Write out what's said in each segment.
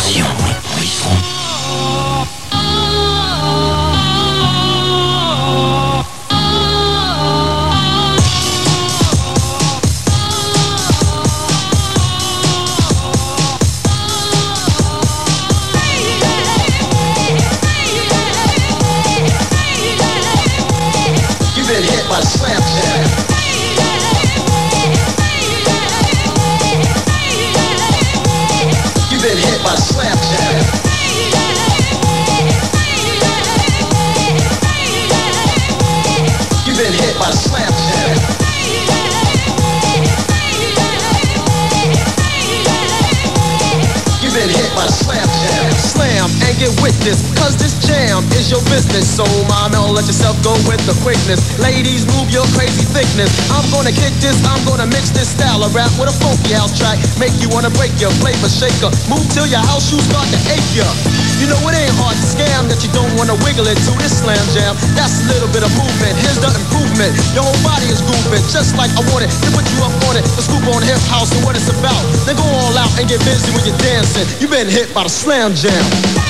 Attention This, cause this jam is your business. So, mama, don't let yourself go with the quickness. Ladies, move your crazy thickness. I'm gonna kick this, I'm gonna mix this style of rap with a funky house track. Make you wanna break your flavor shaker. Move till your house shoes start to ache ya. You know it ain't hard to scam that you don't wanna wiggle it to this slam jam. That's a little bit of movement. Here's the improvement. Your whole body is grooving, just like I want it. They put you up on it, the scoop on hip house and what it's about. Then go all out and get busy when you're dancing. You've been hit by the slam jam.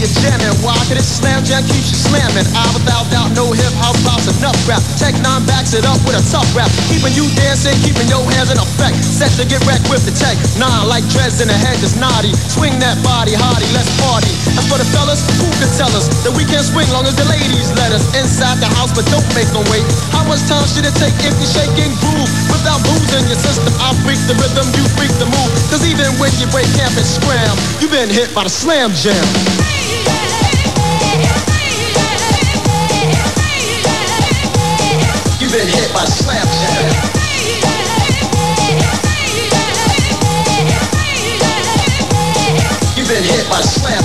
me jamming. Why? Cause this slam jam keeps you slamming. I without doubt, no hip hop pops enough rap. Tech nine backs it up with a tough rap. Keeping you dancing, keeping your hands in effect. Set to get wrecked with the tech. Nine like dreads in the head is naughty. Swing that body, hardy, let's party. As for the fellas, who can tell us that we can swing long as the ladies let us inside the house, but don't make them wait. How much time should it take if you're shaking groove without losing your system? I freak the rhythm, you freak the move. Cause even when you break camp and scram, you've been hit by the slam jam. You've been hit by Slam You've been hit by Slam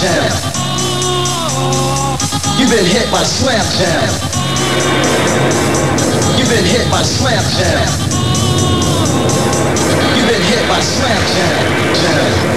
Jam. You've been hit by Slam Jam. You've been hit by Slam Jam. You've been hit by Slam Jam.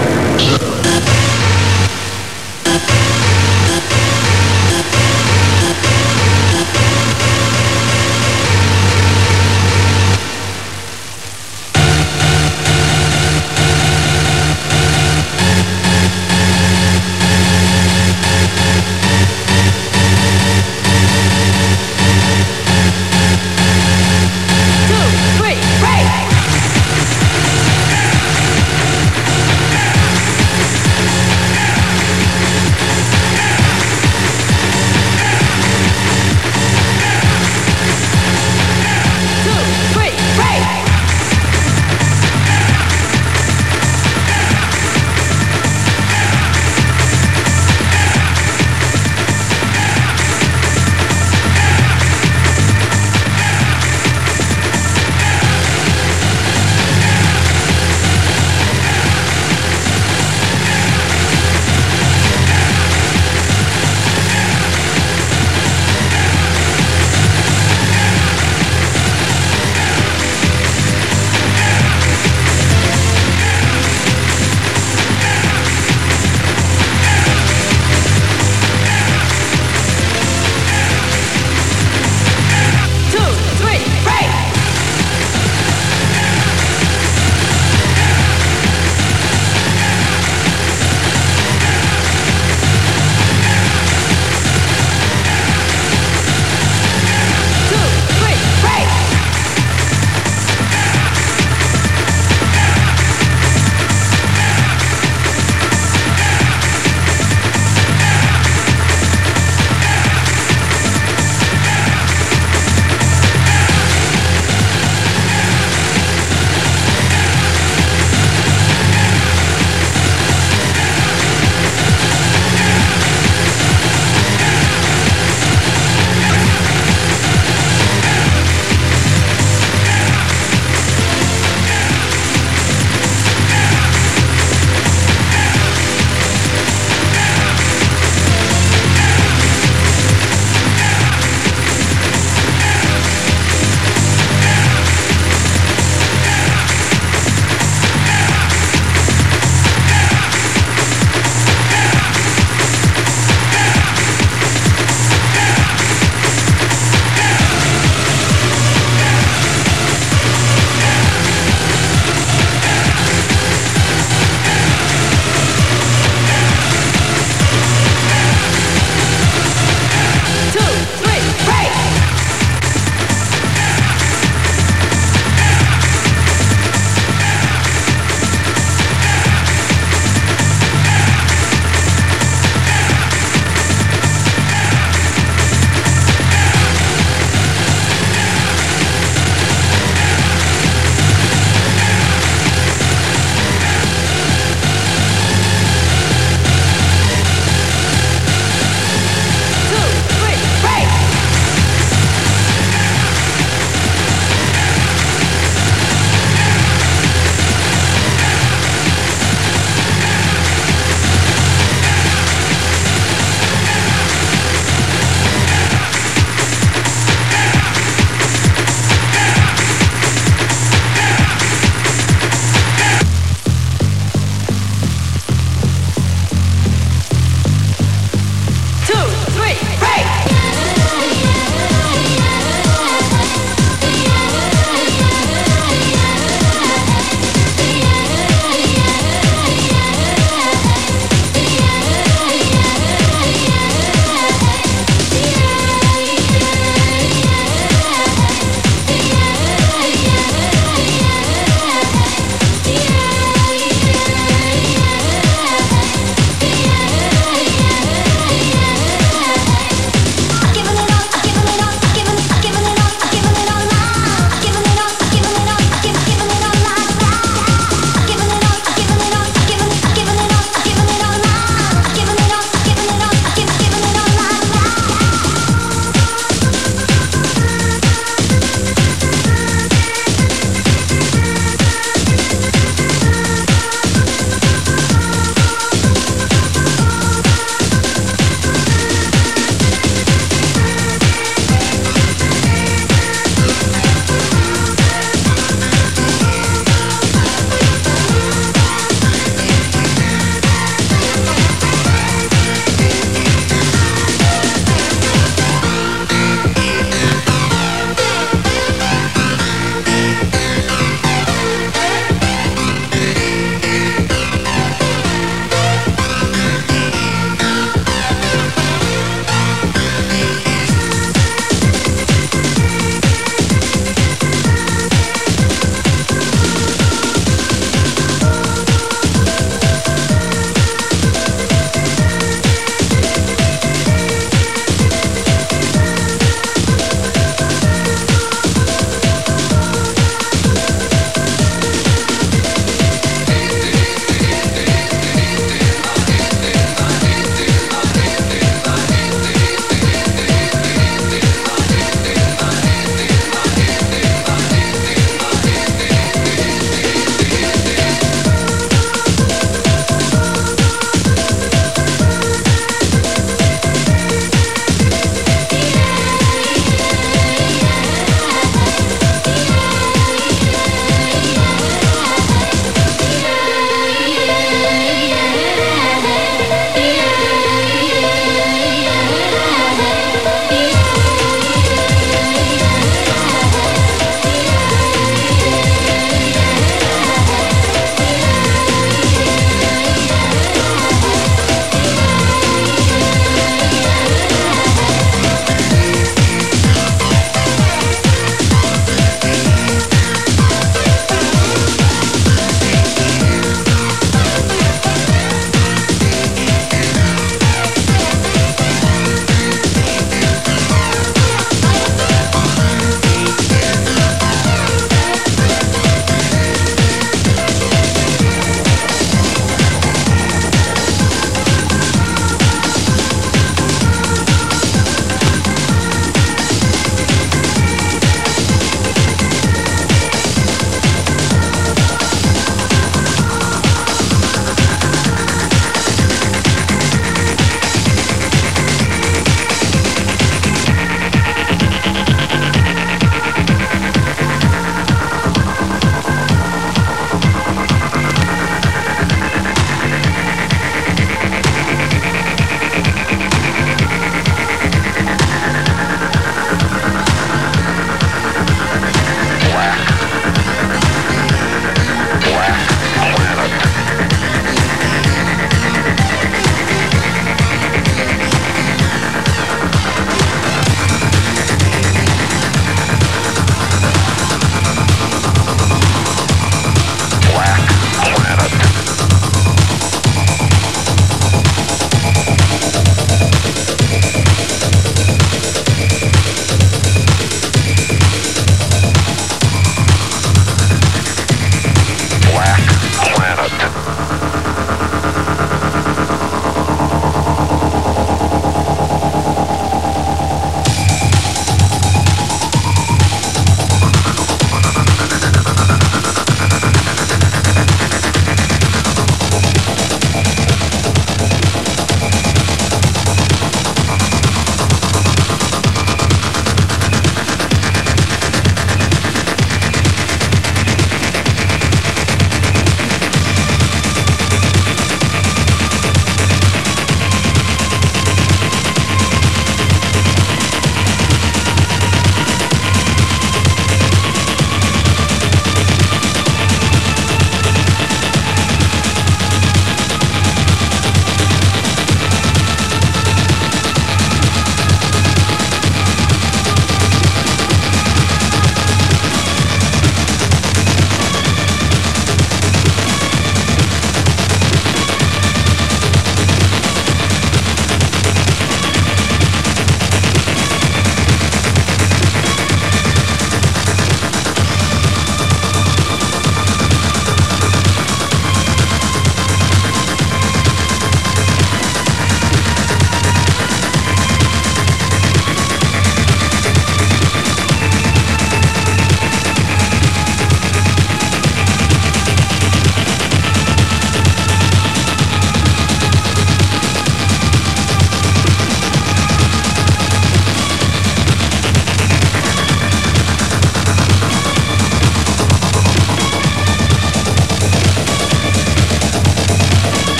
Two.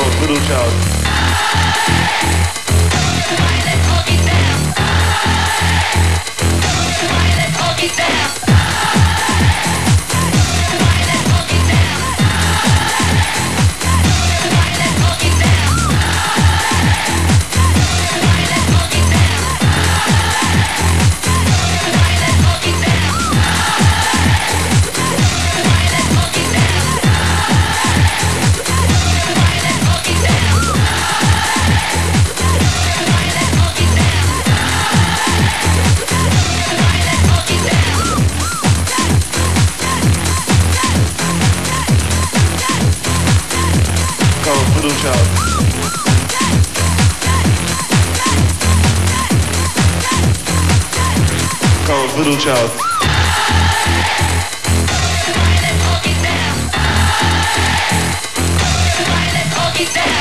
Little child. Down. called Little Child. Down.